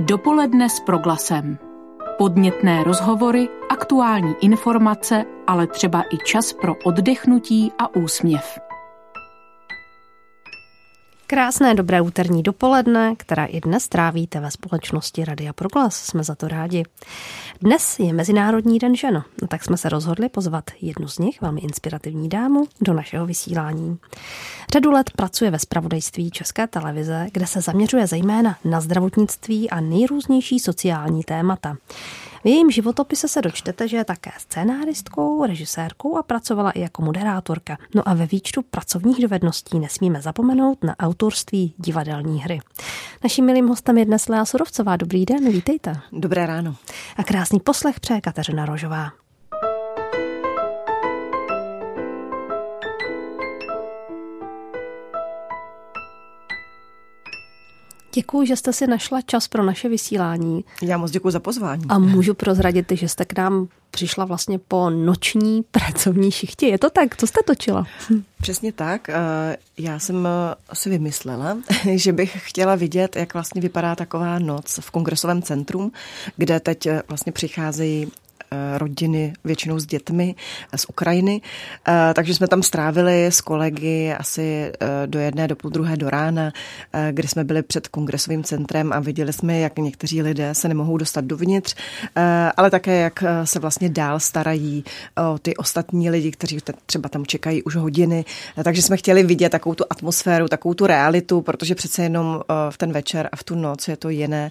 Dopoledne s proglasem. Podnětné rozhovory, aktuální informace, ale třeba i čas pro oddechnutí a úsměv. Krásné dobré úterní dopoledne, která i dnes trávíte ve společnosti Radia Proglas. Jsme za to rádi. Dnes je Mezinárodní den žen, tak jsme se rozhodli pozvat jednu z nich, velmi inspirativní dámu, do našeho vysílání. Řadu let pracuje ve spravodajství České televize, kde se zaměřuje zejména na zdravotnictví a nejrůznější sociální témata. V jejím životopise se dočtete, že je také scénáristkou, režisérkou a pracovala i jako moderátorka. No a ve výčtu pracovních dovedností nesmíme zapomenout na autorství divadelní hry. Naším milým hostem je dnes Lea Surovcová. Dobrý den, vítejte. Dobré ráno. A krásný poslech přeje Kateřina Rožová. Děkuji, že jste si našla čas pro naše vysílání. Já moc děkuji za pozvání. A můžu prozradit, že jste k nám přišla vlastně po noční pracovní šichtě. Je to tak? Co jste točila? Přesně tak. Eh, já jsem eh, si vymyslela, že bych chtěla vidět, jak vlastně vypadá taková noc v kongresovém centrum, kde teď eh, vlastně přicházejí rodiny, většinou s dětmi z Ukrajiny. Eh, takže jsme tam strávili s kolegy asi eh, do jedné, do půl druhé do rána, kdy jsme byli před kongresovým centrem a viděli jsme, jak někteří lidé se nemohou dostat dovnitř, ale také, jak se vlastně dál starají o ty ostatní lidi, kteří třeba tam čekají už hodiny. Takže jsme chtěli vidět takovou tu atmosféru, takovou tu realitu, protože přece jenom v ten večer a v tu noc je to jiné.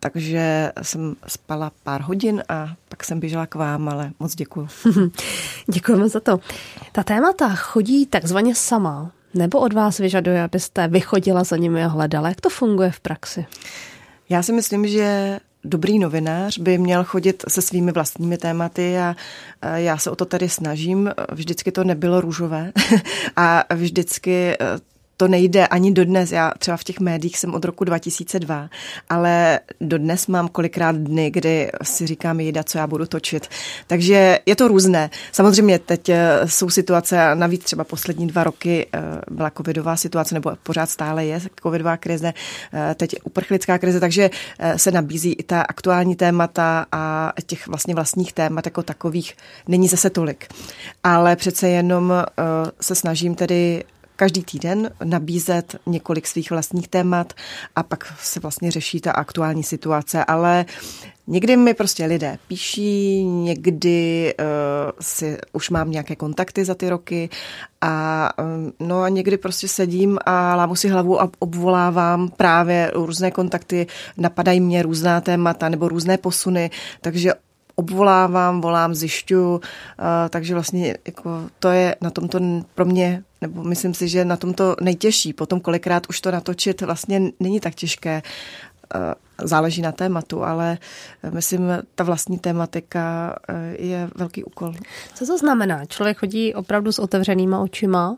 Takže jsem spala pár hodin a pak jsem běžela k vám, ale moc děkuju. Děkujeme za to. Ta témata chodí takzvaně sama, nebo od vás vyžaduje, abyste vychodila za nimi a hledala? Jak to funguje v praxi? Já si myslím, že dobrý novinář by měl chodit se svými vlastními tématy a já se o to tady snažím. Vždycky to nebylo růžové a vždycky to nejde ani dodnes. Já třeba v těch médiích jsem od roku 2002, ale dodnes mám kolikrát dny, kdy si říkám, jeda, co já budu točit. Takže je to různé. Samozřejmě teď eh, jsou situace, a navíc třeba poslední dva roky eh, byla covidová situace, nebo pořád stále je covidová krize, eh, teď uprchlická krize, takže se nabízí i ta aktuální témata a těch vlastně vlastních témat jako takových není zase tolik. Ale přece jenom se snažím tedy každý týden nabízet několik svých vlastních témat a pak se vlastně řeší ta aktuální situace, ale Někdy mi prostě lidé píší, někdy uh, si už mám nějaké kontakty za ty roky a um, no a někdy prostě sedím a lámu si hlavu a obvolávám právě různé kontakty, napadají mě různá témata nebo různé posuny, takže obvolávám, volám, zjišťu, uh, takže vlastně jako to je na tomto pro mě, nebo myslím si, že na tomto nejtěžší. Potom kolikrát už to natočit vlastně není tak těžké. Uh, záleží na tématu, ale myslím, ta vlastní tématika uh, je velký úkol. Co to znamená? Člověk chodí opravdu s otevřenýma očima,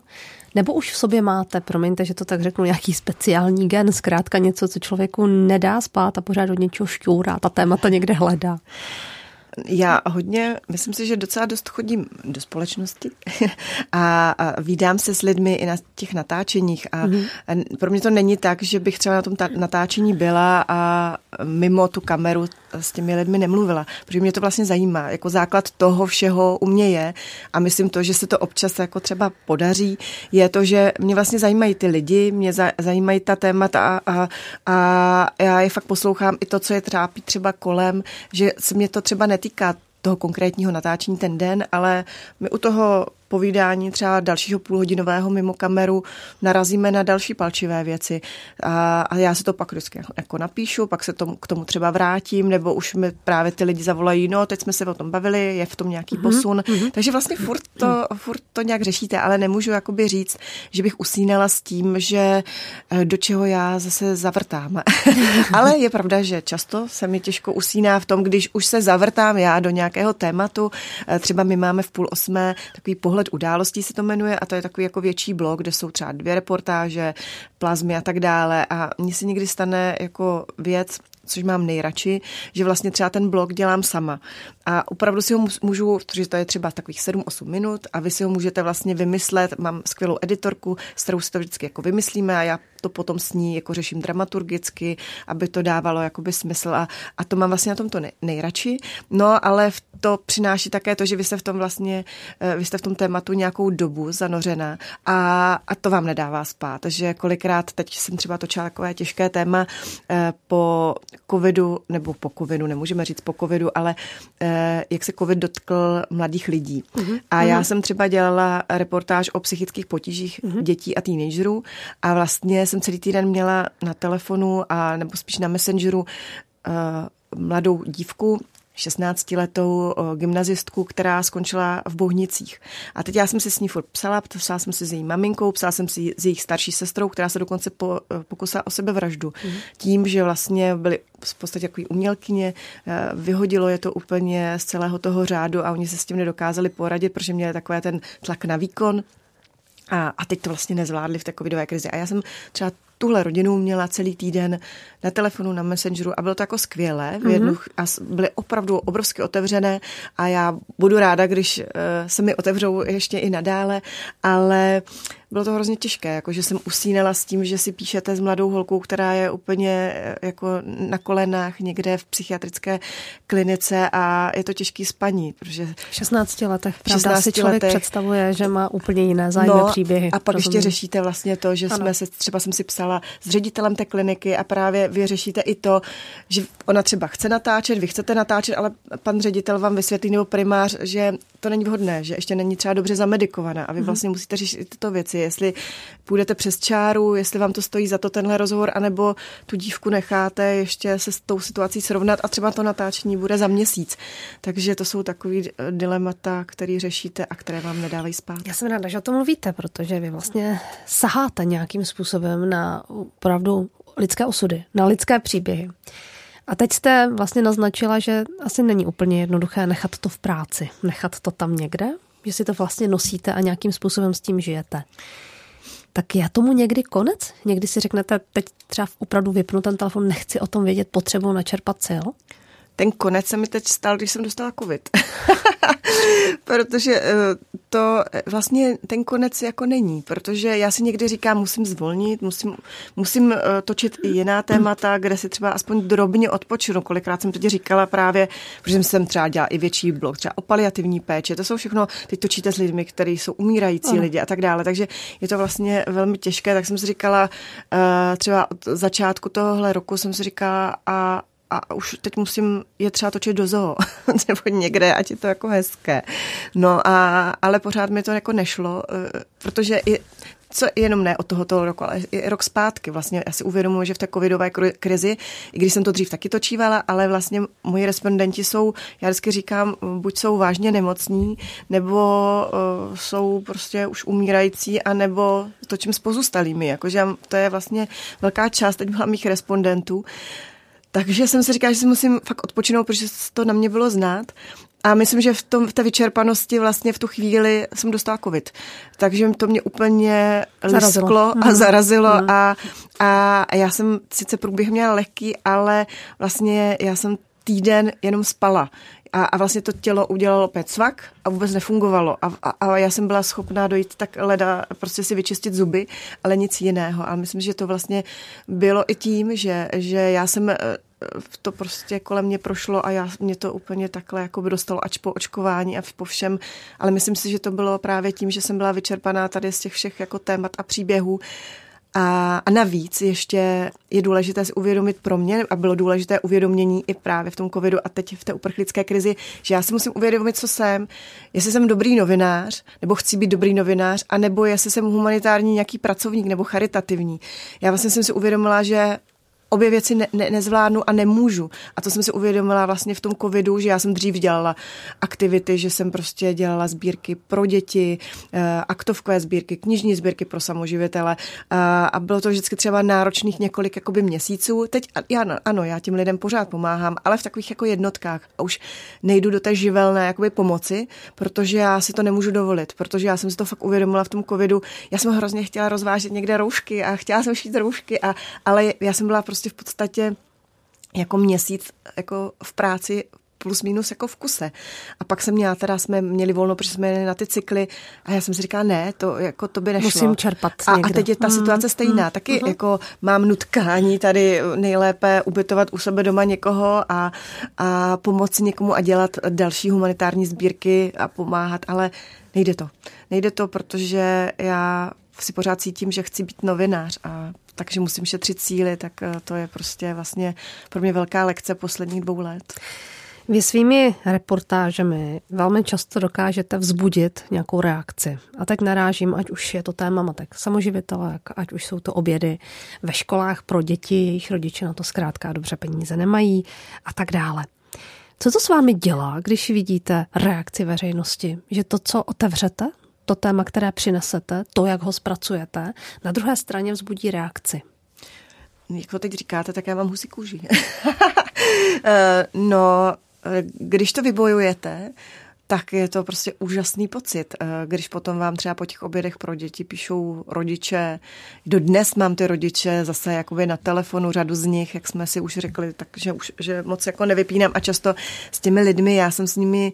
nebo už v sobě máte, promiňte, že to tak řeknu, nějaký speciální gen, zkrátka něco, co člověku nedá spát a pořád od něčeho šťourá, ta témata někde hledá? Já hodně, myslím si, že docela dost chodím do společnosti a, a vídám se s lidmi i na těch natáčeních a, mm-hmm. a pro mě to není tak, že bych třeba na tom ta- natáčení byla a mimo tu kameru s těmi lidmi nemluvila, protože mě to vlastně zajímá. Jako základ toho všeho u mě je a myslím to, že se to občas jako třeba podaří, je to, že mě vlastně zajímají ty lidi, mě zajímají ta témata a, a, a já je fakt poslouchám i to, co je trápí třeba kolem, že se mě to třeba netýká toho konkrétního natáčení ten den, ale my u toho povídání třeba dalšího půlhodinového mimo kameru narazíme na další palčivé věci a, a já se to pak vždycky jako napíšu, pak se tomu, k tomu třeba vrátím, nebo už mi právě ty lidi zavolají, no teď jsme se o tom bavili, je v tom nějaký mm-hmm. posun, mm-hmm. takže vlastně furt to, furt to nějak řešíte, ale nemůžu jakoby říct, že bych usínala s tím, že eh, do čeho já zase zavrtám. ale je pravda, že často se mi těžko usíná v tom, když už se zavrtám já do nějakého tématu, eh, třeba my máme v půl osmé takový pohled Pohled událostí se to jmenuje a to je takový jako větší blok, kde jsou třeba dvě reportáže, plazmy a tak dále a mně se někdy stane jako věc, což mám nejradši, že vlastně třeba ten blog dělám sama. A opravdu si ho můžu, protože to je třeba takových 7-8 minut a vy si ho můžete vlastně vymyslet. Mám skvělou editorku, s kterou si to vždycky jako vymyslíme a já to potom s ní jako řeším dramaturgicky, aby to dávalo jakoby smysl a, a to mám vlastně na tom to nej, nejradši. No, ale to přináší také to, že vy jste v tom vlastně, eh, vy jste v tom tématu nějakou dobu zanořena a, a to vám nedává spát. Takže kolikrát, teď jsem třeba točila takové těžké téma eh, po covidu, nebo po covidu, nemůžeme říct po covidu, ale eh, jak se covid dotkl mladých lidí. Uh-huh. A já uh-huh. jsem třeba dělala reportáž o psychických potížích uh-huh. dětí a teenagerů a vlastně jsem celý týden měla na telefonu a nebo spíš na messengeru uh, mladou dívku, 16-letou gymnazistku, která skončila v Bohnicích. A teď já jsem si s ní furt psala, psala jsem si s její maminkou, psala jsem si s jejich starší sestrou, která se dokonce po, e, pokusila o sebevraždu. Mm. Tím, že vlastně byly v podstatě takový umělkyně, e, vyhodilo je to úplně z celého toho řádu a oni se s tím nedokázali poradit, protože měli takový ten tlak na výkon. A, a teď to vlastně nezvládli v té covidové krizi. A já jsem třeba tuhle rodinu měla celý týden na telefonu, na Messengeru a bylo to jako skvělé. V jednu, mm-hmm. a byly opravdu obrovsky otevřené a já budu ráda, když uh, se mi otevřou ještě i nadále, ale bylo to hrozně těžké, jako že jsem usínala s tím, že si píšete s mladou holkou, která je úplně eh, jako na kolenách někde v psychiatrické klinice a je to těžký spaní, protože... V 16 letech, pravda, 16 si člověk letech, představuje, že má úplně jiné zájmy no, příběhy. A pak rozumím. ještě řešíte vlastně to, že ano. jsme se, třeba jsem si psala s ředitelem té kliniky a právě vy řešíte i to, že ona třeba chce natáčet, vy chcete natáčet, ale pan ředitel vám vysvětlí nebo primář, že to není vhodné, že ještě není třeba dobře zamedikovaná a vy mhm. vlastně musíte řešit tyto věci, jestli půjdete přes čáru, jestli vám to stojí za to tenhle rozhovor, anebo tu dívku necháte ještě se s tou situací srovnat a třeba to natáčení bude za měsíc. Takže to jsou takový dilemata, které řešíte a které vám nedávají spát. Já jsem ráda, že o tom mluvíte, protože vy vlastně saháte nějakým způsobem na opravdu lidské osudy, na lidské příběhy. A teď jste vlastně naznačila, že asi není úplně jednoduché nechat to v práci, nechat to tam někde, že si to vlastně nosíte a nějakým způsobem s tím žijete. Tak je tomu někdy konec? Někdy si řeknete, teď třeba opravdu vypnu ten telefon, nechci o tom vědět, potřebuji načerpat sil? Ten konec se mi teď stal, když jsem dostala covid. protože eh, to eh, vlastně ten konec jako není, protože já si někdy říkám, musím zvolnit, musím, musím eh, točit i jiná témata, kde si třeba aspoň drobně odpočinu. Kolikrát jsem teď říkala právě, protože jsem třeba dělala i větší blog, třeba o paliativní péči. To jsou všechno, teď točíte s lidmi, kteří jsou umírající ano. lidi a tak dále. Takže je to vlastně velmi těžké. Tak jsem si říkala, třeba od začátku tohohle roku jsem si říkala, a a už teď musím je třeba točit do zoo nebo někde, ať je to jako hezké. No a, ale pořád mi to jako nešlo, eh, protože i co jenom ne od tohoto roku, ale i rok zpátky. Vlastně já si uvědomuji, že v té covidové krizi, i když jsem to dřív taky točívala, ale vlastně moji respondenti jsou, já vždycky říkám, buď jsou vážně nemocní, nebo uh, jsou prostě už umírající, anebo točím s pozůstalými. Jakože to je vlastně velká část teď byla mých respondentů. Takže jsem si říkala, že si musím fakt odpočinout, protože to na mě bylo znát. A myslím, že v, tom, v té vyčerpanosti vlastně v tu chvíli jsem dostala covid. Takže to mě úplně zarazilo. lisklo a mm. zarazilo mm. a, a já jsem sice průběh měla lehký, ale vlastně já jsem týden jenom spala. A, a vlastně to tělo udělalo opět svak a vůbec nefungovalo. A, a, a já jsem byla schopná dojít tak leda, prostě si vyčistit zuby, ale nic jiného. A myslím, že to vlastně bylo i tím, že, že já jsem eh, to prostě kolem mě prošlo a já, mě to úplně takhle jako by dostalo ač po očkování a po všem, ale myslím si, že to bylo právě tím, že jsem byla vyčerpaná tady z těch všech jako témat a příběhů a, a navíc ještě je důležité si uvědomit pro mě, a bylo důležité uvědomění i právě v tom covidu a teď v té uprchlické krizi, že já si musím uvědomit, co jsem, jestli jsem dobrý novinář, nebo chci být dobrý novinář, anebo jestli jsem humanitární nějaký pracovník nebo charitativní. Já vlastně jsem si uvědomila, že obě věci ne, ne, nezvládnu a nemůžu. A to jsem si uvědomila vlastně v tom covidu, že já jsem dřív dělala aktivity, že jsem prostě dělala sbírky pro děti, eh, aktovkové sbírky, knižní sbírky pro samoživitele eh, a bylo to vždycky třeba náročných několik jakoby měsíců. Teď já, ano, já těm lidem pořád pomáhám, ale v takových jako jednotkách a už nejdu do té živelné jakoby pomoci, protože já si to nemůžu dovolit, protože já jsem si to fakt uvědomila v tom covidu. Já jsem hrozně chtěla rozvážet někde roušky a chtěla jsem šít roušky, a, ale já jsem byla prostě prostě v podstatě jako měsíc jako v práci plus minus jako v kuse. A pak jsem měla, teda jsme měli volno, protože jsme jeli na ty cykly a já jsem si říkala, ne, to, jako, to by nešlo. Musím čerpat a, a teď je ta situace stejná. Mm, Taky mm. jako mám nutkání tady nejlépe ubytovat u sebe doma někoho a, a pomoci někomu a dělat další humanitární sbírky a pomáhat, ale nejde to. Nejde to, protože já si pořád cítím, že chci být novinář a takže musím šetřit síly, tak eh, to je prostě vlastně pro mě velká lekce posledních dvou let. Vy svými reportážemi velmi často dokážete vzbudit nějakou reakci. A teď narážím, ať už je to téma matek samoživitelek, ať už jsou to obědy ve školách pro děti, jejich rodiče na to zkrátka dobře peníze nemají a tak dále. Co to s vámi dělá, když vidíte reakci veřejnosti? Že to, co otevřete, to téma, které přinesete, to, jak ho zpracujete, na druhé straně vzbudí reakci. Jak to teď říkáte, tak já mám husí kůži. Eh, no, eh, když to vybojujete, tak je to prostě úžasný pocit. Eh, když potom vám třeba po těch obědech pro děti píšou rodiče, do dnes mám ty rodiče zase jakoby na telefonu, řadu z nich, jak jsme si už řekli, takže už že moc jako nevypínám a často s těmi lidmi, já jsem s nimi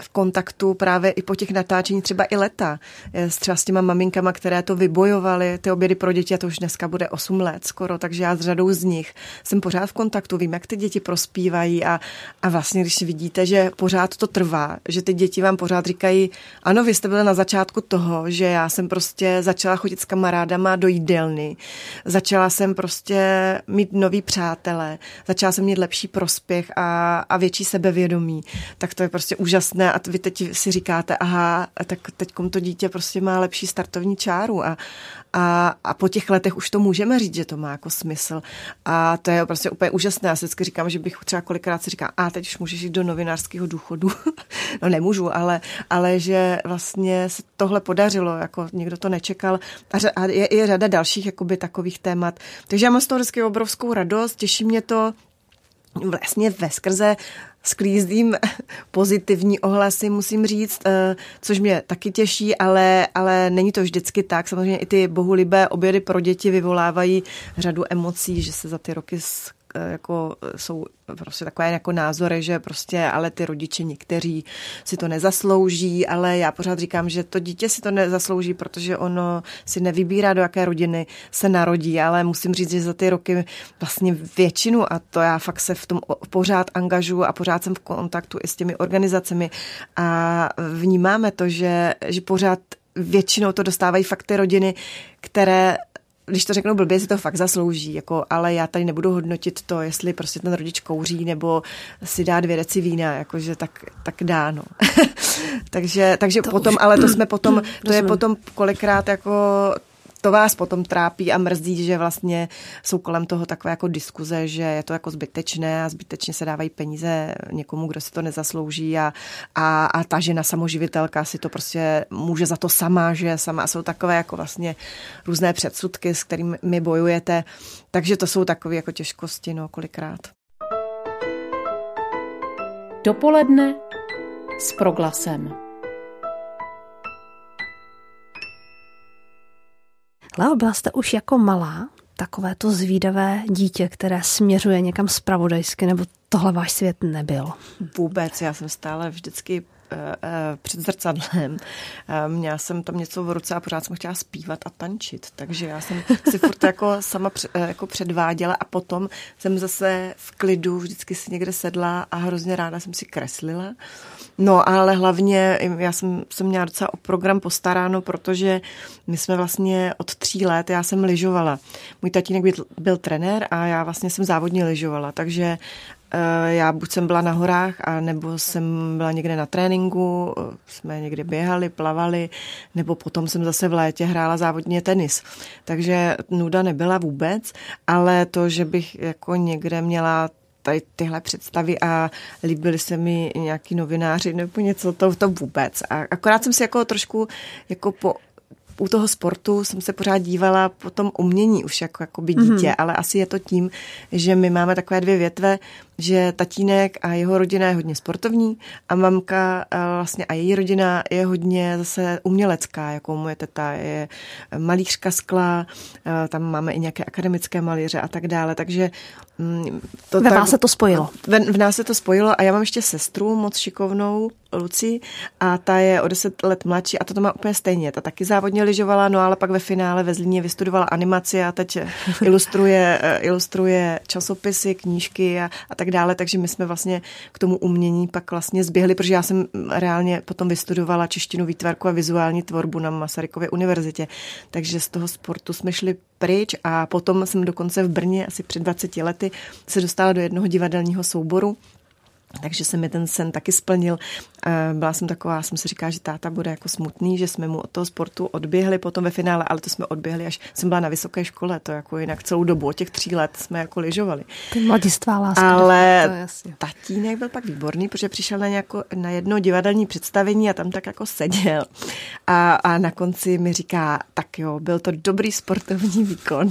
v kontaktu právě i po těch natáčení třeba i leta. S třeba s těma maminkama, které to vybojovaly, ty obědy pro děti, a to už dneska bude 8 let skoro, takže já s řadou z nich jsem pořád v kontaktu, vím, jak ty děti prospívají a, a vlastně, když vidíte, že pořád to trvá, že ty děti vám pořád říkají, ano, vy jste byli na začátku toho, že já jsem prostě začala chodit s kamarádama do jídelny, začala jsem prostě mít nový přátelé, začala jsem mít lepší prospěch a, a větší sebevědomí, tak to je prostě úžasné a vy teď si říkáte, aha, tak teď to dítě prostě má lepší startovní čáru a, a, a po těch letech už to můžeme říct, že to má jako smysl. A to je prostě úplně úžasné. Já si vždycky říkám, že bych třeba kolikrát si říká, a teď už můžeš jít do novinářského důchodu. no nemůžu, ale, ale že vlastně se tohle podařilo, jako nikdo to nečekal. A, a je i řada dalších jakoby takových témat. Takže já mám z toho vždycky obrovskou radost, těší mě to, vlastně ve skrze sklízím pozitivní ohlasy, musím říct, eh, což mě taky těší, ale, ale není to vždycky tak. Samozřejmě i ty bohulibé obědy pro děti vyvolávají řadu emocí, že se za ty roky jako eh, jsou prostě takové jako názory, že prostě ale ty rodiče někteří si to nezaslouží, ale já pořád říkám, že to dítě si to nezaslouží, protože ono si nevybírá, do jaké rodiny se narodí, ale musím říct, že za ty roky vlastně většinu a to já fakt se v tom pořád angažuji a pořád jsem v kontaktu i s těmi organizacemi a vnímáme to, že, že pořád většinou to dostávají fakt ty rodiny, které když to řeknu blbě, si to fakt zaslouží, jako, ale já tady nebudu hodnotit to, jestli prostě ten rodič kouří nebo si dá dvě deci vína, jakože tak, tak dá, no. takže, takže to potom, už. ale to jsme potom, to je potom kolikrát jako to vás potom trápí a mrzí, že vlastně jsou kolem toho takové jako diskuze, že je to jako zbytečné a zbytečně se dávají peníze někomu, kdo si to nezaslouží a, a, a ta žena samoživitelka si to prostě může za to sama, že sama jsou takové jako vlastně různé předsudky, s kterými bojujete, takže to jsou takové jako těžkosti, no, kolikrát. Dopoledne s proglasem. Leo, byla jste už jako malá takové to zvídavé dítě, které směřuje někam spravodajsky, nebo tohle váš svět nebyl? Vůbec, já jsem stále vždycky před zrcadlem. Eh, měla jsem tam něco v ruce a pořád jsem chtěla zpívat a tančit, takže já jsem si furt jako sama jako předváděla a potom jsem zase v klidu vždycky si někde sedla a hrozně ráda jsem si kreslila. No, ale hlavně já jsem, jsem měla docela o program postaráno, protože my jsme vlastně od tří let, já jsem lyžovala. Můj tatínek byl, byl trenér a já vlastně jsem závodně lyžovala, takže eh, já buď jsem byla na horách, a nebo jsem byla někde na tréninku, eh, jsme někde běhali, plavali, nebo potom jsem zase v létě hrála závodně tenis. Takže nuda nebyla vůbec, ale to, že bych jako někde měla tady tyhle představy a líbily se mi nějaký novináři nebo něco, to, to vůbec. A akorát jsem si jako trošku jako po, u toho sportu jsem se pořád dívala po tom umění už jako, jako by dítě, mm-hmm. ale asi je to tím, že my máme takové dvě větve, že tatínek a jeho rodina je hodně sportovní a mamka vlastně a její rodina je hodně zase umělecká, jako moje teta je malířka skla, tam máme i nějaké akademické malíře a tak dále, takže to Ve tak, vás se to spojilo. V, v nás se to spojilo a já mám ještě sestru moc šikovnou, Luci, a ta je o deset let mladší a to to má úplně stejně. Ta taky závodně lyžovala, no ale pak ve finále ve Zlíně vystudovala animaci a teď ilustruje, ilustruje časopisy, knížky a, a tak dále, takže my jsme vlastně k tomu umění pak vlastně zběhli, protože já jsem reálně potom vystudovala češtinu, výtvarku a vizuální tvorbu na Masarykově univerzitě, takže z toho sportu jsme šli pryč a potom jsem dokonce v Brně asi před 20 lety se dostala do jednoho divadelního souboru, takže se mi ten sen taky splnil. Byla jsem taková, jsem si říkala, že táta bude jako smutný, že jsme mu od toho sportu odběhli potom ve finále, ale to jsme odběhli, až jsem byla na vysoké škole, to jako jinak celou dobu, od těch tří let jsme jako lyžovali. Ty mladistvá láska. Ale tatínek byl pak výborný, protože přišel na, nějako, na jedno divadelní představení a tam tak jako seděl. A, a na konci mi říká, tak jo, byl to dobrý sportovní výkon.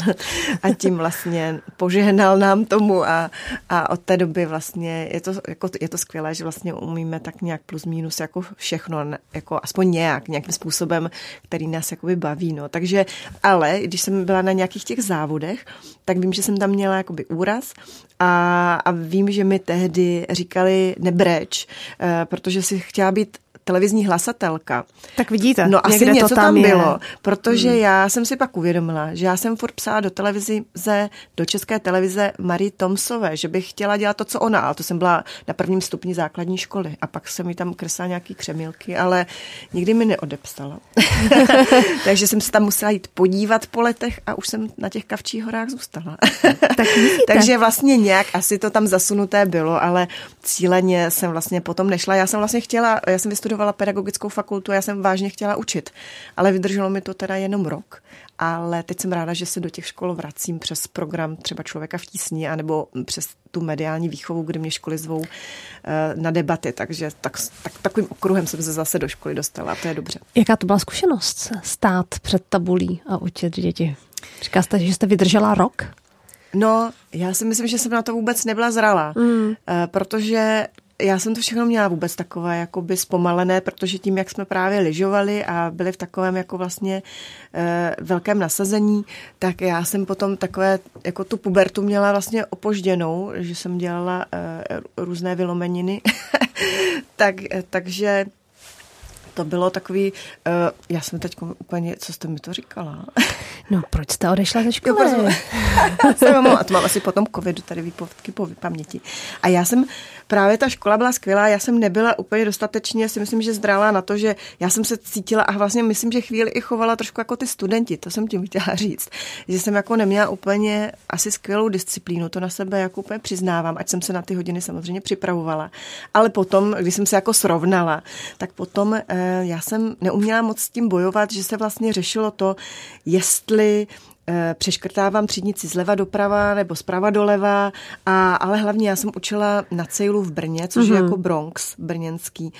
A tím vlastně požehnal nám tomu a, a od té doby vlastně je to jako je to skvělé, že vlastně umíme tak nějak plus minus jako všechno, jako aspoň nějak, nějakým způsobem, který nás jakoby baví, no. Takže, ale když jsem byla na nějakých těch závodech, tak vím, že jsem tam měla jakoby úraz a, a vím, že mi tehdy říkali nebreč, eh, protože si chtěla být televizní hlasatelka. Tak vidíte, no asi něco to tam, tam bylo, je. protože hmm. já jsem si pak uvědomila, že já jsem furt psala do televize, do české televize Marie Tomsové, že bych chtěla dělat to, co ona, ale to jsem byla na prvním stupni základní školy a pak jsem mi tam kreslila nějaký křemílky, ale nikdy mi neodepsala. Takže jsem se tam musela jít podívat po letech a už jsem na těch kavčích horách zůstala. tak Takže vlastně nějak asi to tam zasunuté bylo, ale cíleně jsem vlastně potom nešla. Já jsem vlastně chtěla, já jsem vystudovala vystudovala pedagogickou fakultu, já jsem vážně chtěla učit, ale vydrželo mi to teda jenom rok. Ale teď jsem ráda, že se do těch škol vracím přes program třeba Člověka v tísni, anebo přes tu mediální výchovu, kde mě školy zvou eh, na debaty, takže tak, tak, takovým okruhem jsem se zase do školy dostala a to je dobře. Jaká to byla zkušenost stát před tabulí a učit děti? Říká jste, že jste vydržela rok? No, já si myslím, že jsem na to vůbec nebyla zralá, mm. protože já jsem to všechno měla vůbec takové jakoby zpomalené, protože tím, jak jsme právě lyžovali a byli v takovém jako vlastně e, velkém nasazení, tak já jsem potom takové, jako tu pubertu měla vlastně opožděnou, že jsem dělala e, různé vylomeniny, tak, e, takže to bylo takový, uh, já jsem teď úplně, co jste mi to říkala? No, proč jste odešla ze školy? Jo, mám, a to mám asi potom covidu, tady výpovědky po paměti. A já jsem, právě ta škola byla skvělá, já jsem nebyla úplně dostatečně, si myslím, že zdrala na to, že já jsem se cítila a vlastně myslím, že chvíli i chovala trošku jako ty studenti, to jsem tím chtěla říct, že jsem jako neměla úplně asi skvělou disciplínu, to na sebe jako úplně přiznávám, ať jsem se na ty hodiny samozřejmě připravovala. Ale potom, když jsem se jako srovnala, tak potom eh, já jsem neuměla moc s tím bojovat, že se vlastně řešilo to, jestli přeškrtávám třídnici zleva doprava nebo zprava doleva, a, ale hlavně já jsem učila na Cejlu v Brně, což mm-hmm. je mhm. jako Bronx brněnský.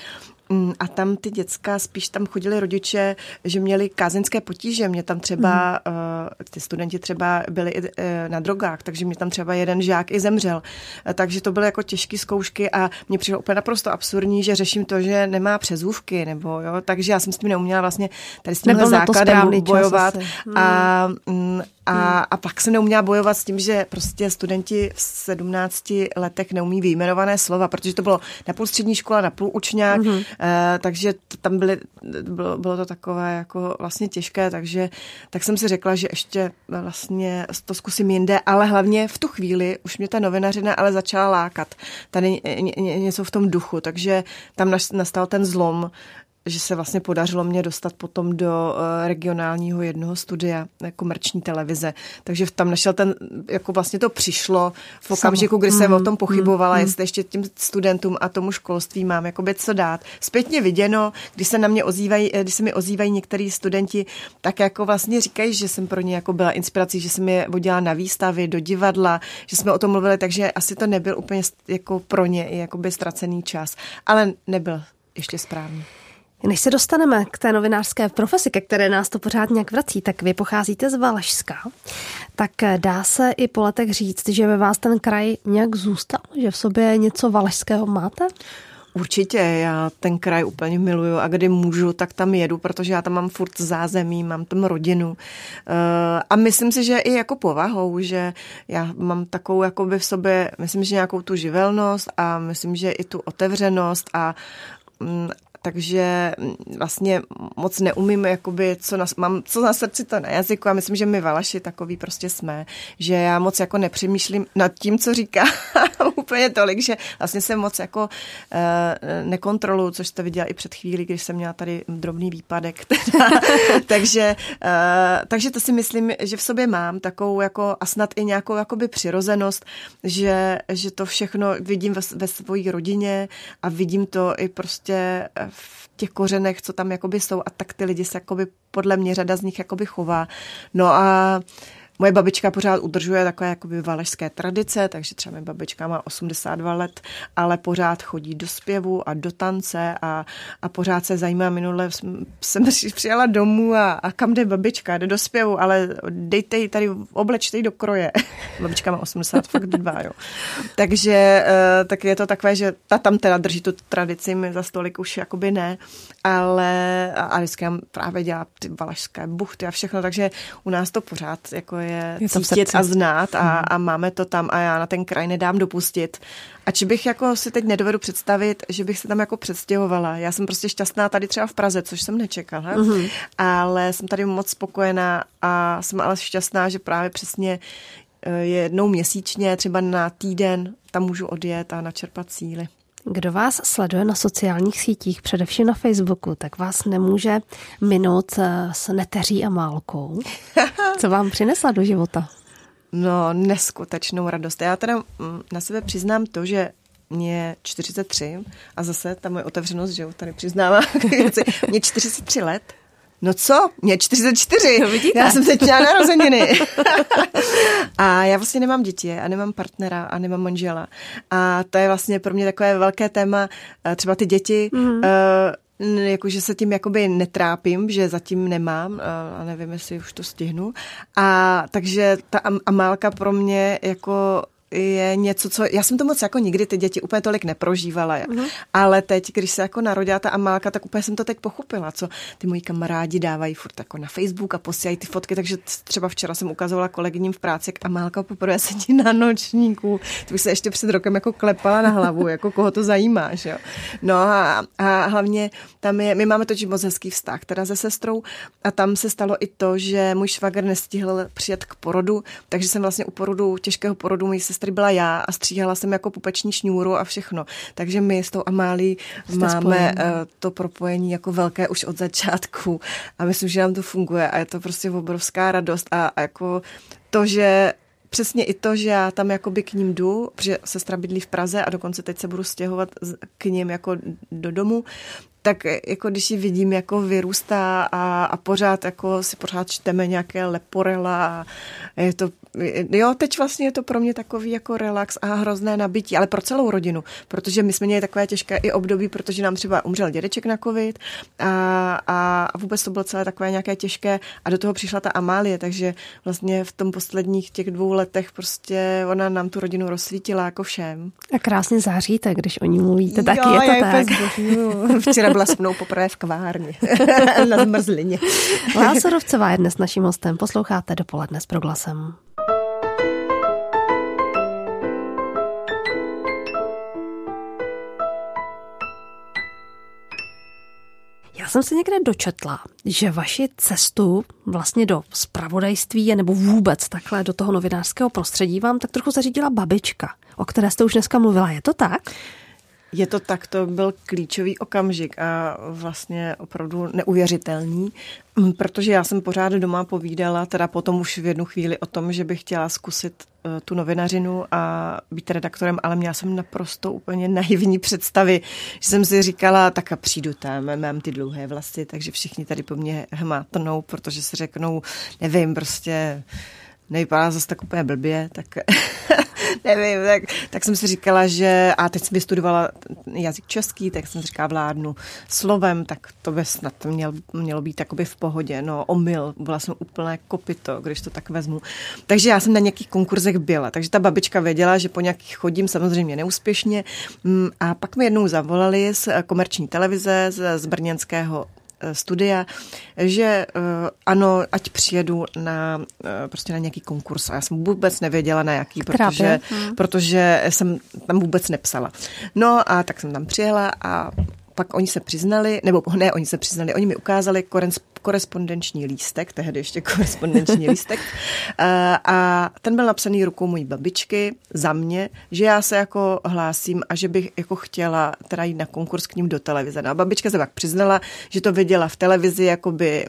Mm, a tam ty děcka, spíš tam chodili rodiče, že měli kázeňské potíže. Mě tam třeba, mm. ty studenti třeba byli i eh, na drogách, takže mě tam třeba jeden žák i zemřel. Eh, takže to byly jako těžké zkoušky a mě přišlo úplně naprosto absurdní, že řeším to, že nemá přezůvky, nebo jo, takže já jsem s tím neuměla vlastně tady s tímhle základem bojovat. A, mm, a, hmm. a pak se neuměla bojovat s tím, že prostě studenti v 17 letech neumí vyjmenované slova, protože to bylo na půl střední škola, na půl učňák, hmm. eh, takže tam byly, bylo, bylo to takové jako vlastně těžké, takže tak jsem si řekla, že ještě vlastně to zkusím jinde, ale hlavně v tu chvíli už mě ta novinařina ale začala lákat. Tady něco v tom duchu, takže tam nastal ten zlom, že se vlastně podařilo mě dostat potom do eh, regionálního jednoho studia eh, komerční televize. Takže tam našel ten, jako vlastně to přišlo v okamžiku, kdy jsem mm, o tom pochybovala, mm, jestli ještě těm studentům a tomu školství mám jakoby co dát. Zpětně viděno, když se na mě ozývají, eh, když se mi ozývají některý studenti, tak jako vlastně říkají, že jsem pro ně jako byla inspirací, že jsem je vodila na výstavy, do divadla, že jsme o tom mluvili, takže asi to nebyl úplně jako pro ně i jakoby ztracený čas. Ale nebyl ještě správný. Než se dostaneme k té novinářské profesi, ke které nás to pořád nějak vrací, tak vy pocházíte z Valašska. Tak dá se i po letech říct, že ve vás ten kraj nějak zůstal? Že v sobě něco valašského máte? Určitě, já ten kraj úplně miluju a kdy můžu, tak tam jedu, protože já tam mám furt zázemí, mám tam rodinu eh, a myslím si, že i jako povahou, že já mám takovou jakoby v sobě, myslím, že nějakou tu živelnost a myslím, že i tu otevřenost a mm, takže vlastně moc neumím, jakoby, co na, mám co na srdci, to na jazyku a myslím, že my Valaši takový prostě jsme, že já moc jako nepřemýšlím nad tím, co říká úplně tolik, že vlastně jsem moc jako uh, nekontroluju, což jste viděla i před chvílí, když jsem měla tady drobný výpadek. takže, uh, takže to si myslím, že v sobě mám takovou jako a snad i nějakou jakoby přirozenost, že, že to všechno vidím ve, ve svojí rodině a vidím to i prostě v těch kořenech, co tam jakoby jsou a tak ty lidi se jakoby podle mě řada z nich jakoby chová. No a Moje babička pořád udržuje takové jakoby valašské tradice, takže třeba moje babička má 82 let, ale pořád chodí do zpěvu a do tance a, a pořád se zajímá. Minule jsem přijela domů a, a kam jde babička? Jde do zpěvu, ale dejte ji tady, oblečte ji do kroje. babička má 80, fakt dva, jo. Takže uh, tak je to takové, že ta tam teda drží tu tradici, my za stolik už jakoby ne, ale a, a vždycky právě dělá ty valašské buchty a všechno, takže u nás to pořád jako je je, je cítit a znát a, hmm. a máme to tam a já na ten kraj nedám dopustit. A či bych jako si teď nedovedu představit, že bych se tam jako předstěhovala. Já jsem prostě šťastná tady třeba v Praze, což jsem nečekala, mm-hmm. ale jsem tady moc spokojená a jsem ale šťastná, že právě přesně eh, jednou měsíčně, třeba na týden, tam můžu odjet a načerpat síly. Kdo vás sleduje na sociálních sítích, především na Facebooku, tak vás nemůže minout eh, s neteří a málkou. Co vám přinesla do života? No, neskutečnou radost. Já teda mm, na sebe přiznám to, že mě 43 a zase ta moje otevřenost, že jo, tady přiznává, mě 43 let No co? Mě 44. No vidíte. Já jsem teď měla narozeniny. a já vlastně nemám děti a nemám partnera a nemám manžela. A to je vlastně pro mě takové velké téma, eh, třeba ty děti, mm-hmm. uh, jakože se tím jakoby netrápím, že zatím nemám eh, a nevím, jestli už to stihnu. A takže ta Amálka pro mě jako je něco, co... Já jsem to moc jako nikdy ty děti úplně tolik neprožívala, uh-huh. ale teď, když se jako narodila ta Amálka, tak úplně jsem to teď pochopila, co ty moji kamarádi dávají furt jako na Facebook a posílají ty fotky, takže třeba včera jsem ukazovala kolegyním v práci, jak Amálka poprvé sedí na nočníku. To bych se ještě před rokem jako klepala na hlavu, jako koho to zajímá, že jo. No a, a hlavně tam je, my máme totiž moc hezký vztah, teda se sestrou a tam se stalo i to, že můj švagr nestihl přijet k porodu, takže jsem vlastně u porodu, těžkého porodu, můj sestry byla já a stříhala jsem jako pupeční šňůru a všechno. Takže my s tou Amálí máme spojení. Eh, to propojení jako velké už od začátku a myslím, že nám to funguje a je to prostě obrovská radost a, a jako to, že Přesně i to, že já tam jakoby k ním jdu, protože sestra bydlí v Praze a dokonce teď se budu stěhovat k ním jako do domu, tak jako když ji vidím, jako vyrůstá a, a pořád jako si pořád čteme nějaké leporela a je to jo, teď vlastně je to pro mě takový jako relax a hrozné nabití, ale pro celou rodinu, protože my jsme měli takové těžké i období, protože nám třeba umřel dědeček na covid a, a, a vůbec to bylo celé takové nějaké těžké a do toho přišla ta Amálie, takže vlastně v tom posledních těch dvou letech prostě ona nám tu rodinu rozsvítila jako všem. A krásně záříte, když o ní mluvíte, taky jo, je to tak. Včera byla s mnou poprvé v kvárně na zmrzlině. Lásorovcová je dnes naším hostem. Posloucháte dopoledne s proglasem. Jsem se někde dočetla, že vaši cestu vlastně do spravodajství nebo vůbec takhle do toho novinářského prostředí vám tak trochu zařídila babička, o které jste už dneska mluvila. Je to tak? Je to tak, to byl klíčový okamžik a vlastně opravdu neuvěřitelný, mm, protože já jsem pořád doma povídala, teda potom už v jednu chvíli o tom, že bych chtěla zkusit eh, tu novinařinu a být redaktorem, ale měla jsem naprosto úplně naivní představy, že jsem si říkala, tak a přijdu tam, mám ty dlouhé vlasy, takže všichni tady po mně hmátnou, protože si řeknou, nevím, prostě nevypadá zase tak úplně blbě, tak nevím, tak, tak jsem si říkala, že a teď jsem vystudovala jazyk český, tak jsem si říkala vládnu slovem, tak to by snad měl, mělo být takoby v pohodě. No, omyl, byla jsem úplné kopito, když to tak vezmu. Takže já jsem na nějakých konkurzech byla, takže ta babička věděla, že po nějakých chodím, samozřejmě neúspěšně. Mm, a pak mi jednou zavolali z komerční televize, z, z brněnského Eh, studia, že eh, ano, ať přijedu na, eh, prostě na nějaký konkurs. A já jsem vůbec nevěděla na jaký, protože, hmm. protože jsem tam vůbec nepsala. No a tak jsem tam přijela a pak oni se přiznali, nebo ne, oni se přiznali, oni mi ukázali korespondenční lístek, tehdy ještě korespondenční lístek, a ten byl napsaný rukou mojí babičky za mě, že já se jako hlásím a že bych jako chtěla teda jít na konkurs k ním do televize. No a babička se pak přiznala, že to viděla v televizi jakoby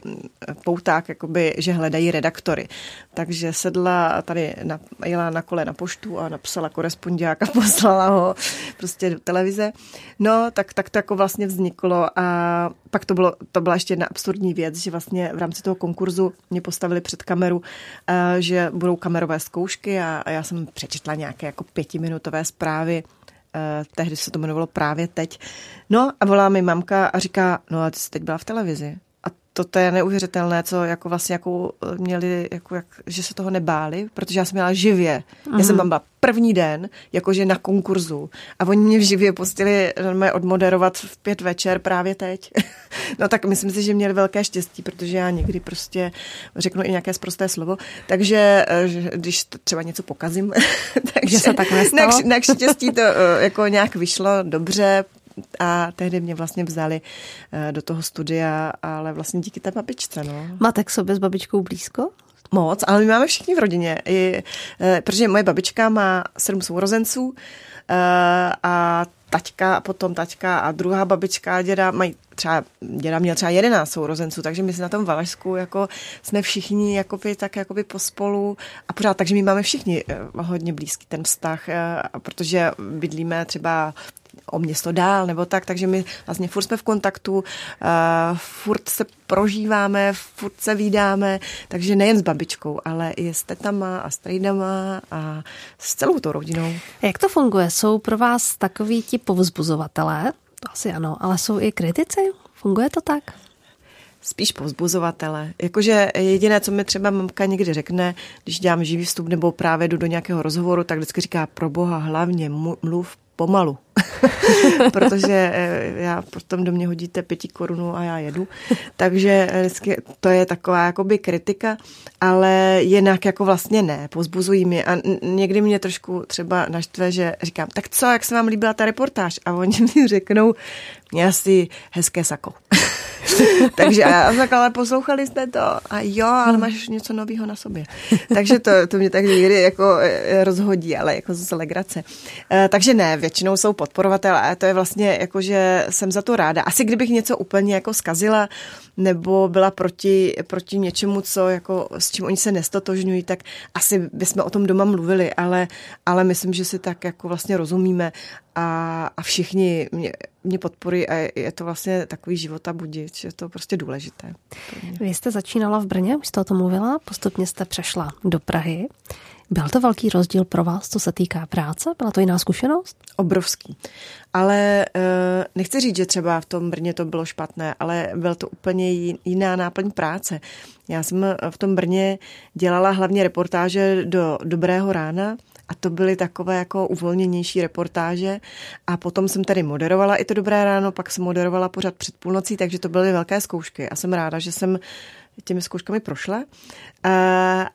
pouták, jakoby, že hledají redaktory. Takže sedla tady, na, jela na kole na poštu a napsala korespondiák a poslala ho prostě do televize. No, tak, tak to jako vlastně vzniklo a pak to, bylo, to byla ještě jedna absurdní věc, že vlastně v rámci toho konkurzu mě postavili před kameru, eh, že budou kamerové zkoušky a, já jsem přečetla nějaké jako pětiminutové zprávy eh, tehdy se to jmenovalo právě teď. No a volá mi mamka a říká, no a ty jsi teď byla v televizi to, to je neuvěřitelné, co jako vlastně jako eh, měli, jako jak, že se toho nebáli, protože já jsem měla živě. Aha. Já jsem tam byla první den, jakože na konkurzu a oni mě v živě pustili mě odmoderovat v pět večer právě teď. no tak myslím si, že měli velké štěstí, protože já někdy prostě řeknu i nějaké zprosté slovo, takže eh, když třeba něco pokazím, takže se tak nestalo? Na, na štěstí to eh, jako nějak vyšlo dobře, a tehdy mě vlastně vzali eh, do toho studia, ale vlastně díky té babičce. No. Máte k sobě s babičkou blízko? Moc, ale my máme všichni v rodině, I, eh, protože moje babička má sedm sourozenců eh, a taťka, a potom taťka a druhá babička a děda mají třeba, děda měl třeba jedenáct sourozenců, takže my si na tom Valašsku jako jsme všichni jakoby, tak jakoby pospolu a pořád, takže my máme všichni hodně blízký ten vztah, protože bydlíme třeba o město dál nebo tak, takže my vlastně furt jsme v kontaktu, uh, furt se prožíváme, furt se vídáme, takže nejen s babičkou, ale i s tetama a s trejdama a s celou tou rodinou. Jak to funguje? Jsou pro vás takoví ti povzbuzovatelé? To asi ano, ale jsou i kritici? Funguje to tak? Spíš povzbuzovatele. Jakože jediné, co mi třeba mamka někdy řekne, když dělám živý vstup nebo právě jdu do nějakého rozhovoru, tak vždycky říká, pro boha hlavně mluv pomalu, protože eh, já potom do mě hodíte pěti korunu a já jedu. Takže eh, to je taková jakoby kritika, ale jinak jako vlastně ne, pozbuzují mě a někdy mě trošku třeba naštve, že říkám, tak co, jak se vám líbila ta reportáž? A oni mi řeknou, mě asi hezké sako. Takže já tak, ale poslouchali jste to a jo, ale máš něco nového na sobě. Takže to, to mě tak někdy jako eh, rozhodí, ale jako zase legrace. Takže ne, většinou jsou podporovatelé a to je vlastně jako, že jsem za to ráda. Asi kdybych něco úplně jako skazila nebo byla proti, proti něčemu, co jako s čím oni se nestotožňují, tak asi bychom o tom doma mluvili, ale, ale myslím, že si tak jako vlastně rozumíme a, a všichni mě, mě podporují a je to vlastně takový život a budič, je to prostě důležité. Vy jste začínala v Brně, už jste o tom mluvila, postupně jste přešla do Prahy. Byl to velký rozdíl pro vás, co se týká práce? Byla to jiná zkušenost? Obrovský. Ale eh, nechci říct, že třeba v tom Brně to bylo špatné, ale byl to úplně jiná náplň práce. Já jsem v tom Brně dělala hlavně reportáže do Dobrého rána, a to byly takové jako uvolněnější reportáže. A potom jsem tady moderovala i to Dobré ráno, pak jsem moderovala pořád před půlnocí, takže to byly velké zkoušky. A jsem ráda, že jsem těmi zkouškami prošla.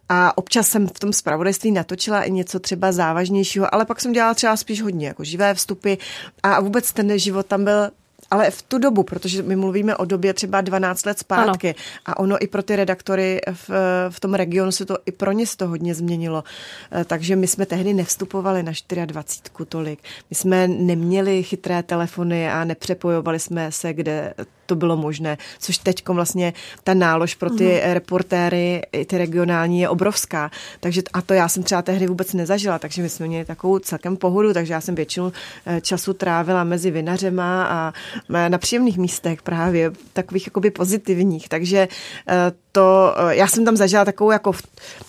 A občas jsem v tom zpravodajství natočila i něco třeba závažnějšího, ale pak jsem dělala třeba spíš hodně jako živé vstupy a vůbec ten život tam byl ale v tu dobu, protože my mluvíme o době třeba 12 let zpátky ano. a ono i pro ty redaktory v, v tom regionu se to i pro ně se to hodně změnilo. Eh, takže my jsme tehdy nevstupovali na 24 tolik. My jsme neměli chytré telefony a nepřepojovali jsme se, kde to bylo možné, což teď vlastně ta nálož pro ty mm. reportéry, ty regionální je obrovská. Takže a to já jsem třeba tehdy vůbec nezažila, takže my jsme měli takovou celkem pohodu, takže já jsem většinu eh, času trávila mezi vinařema a na příjemných místech právě, takových jakoby pozitivních, takže eh, to, eh, já jsem tam zažila takovou jako,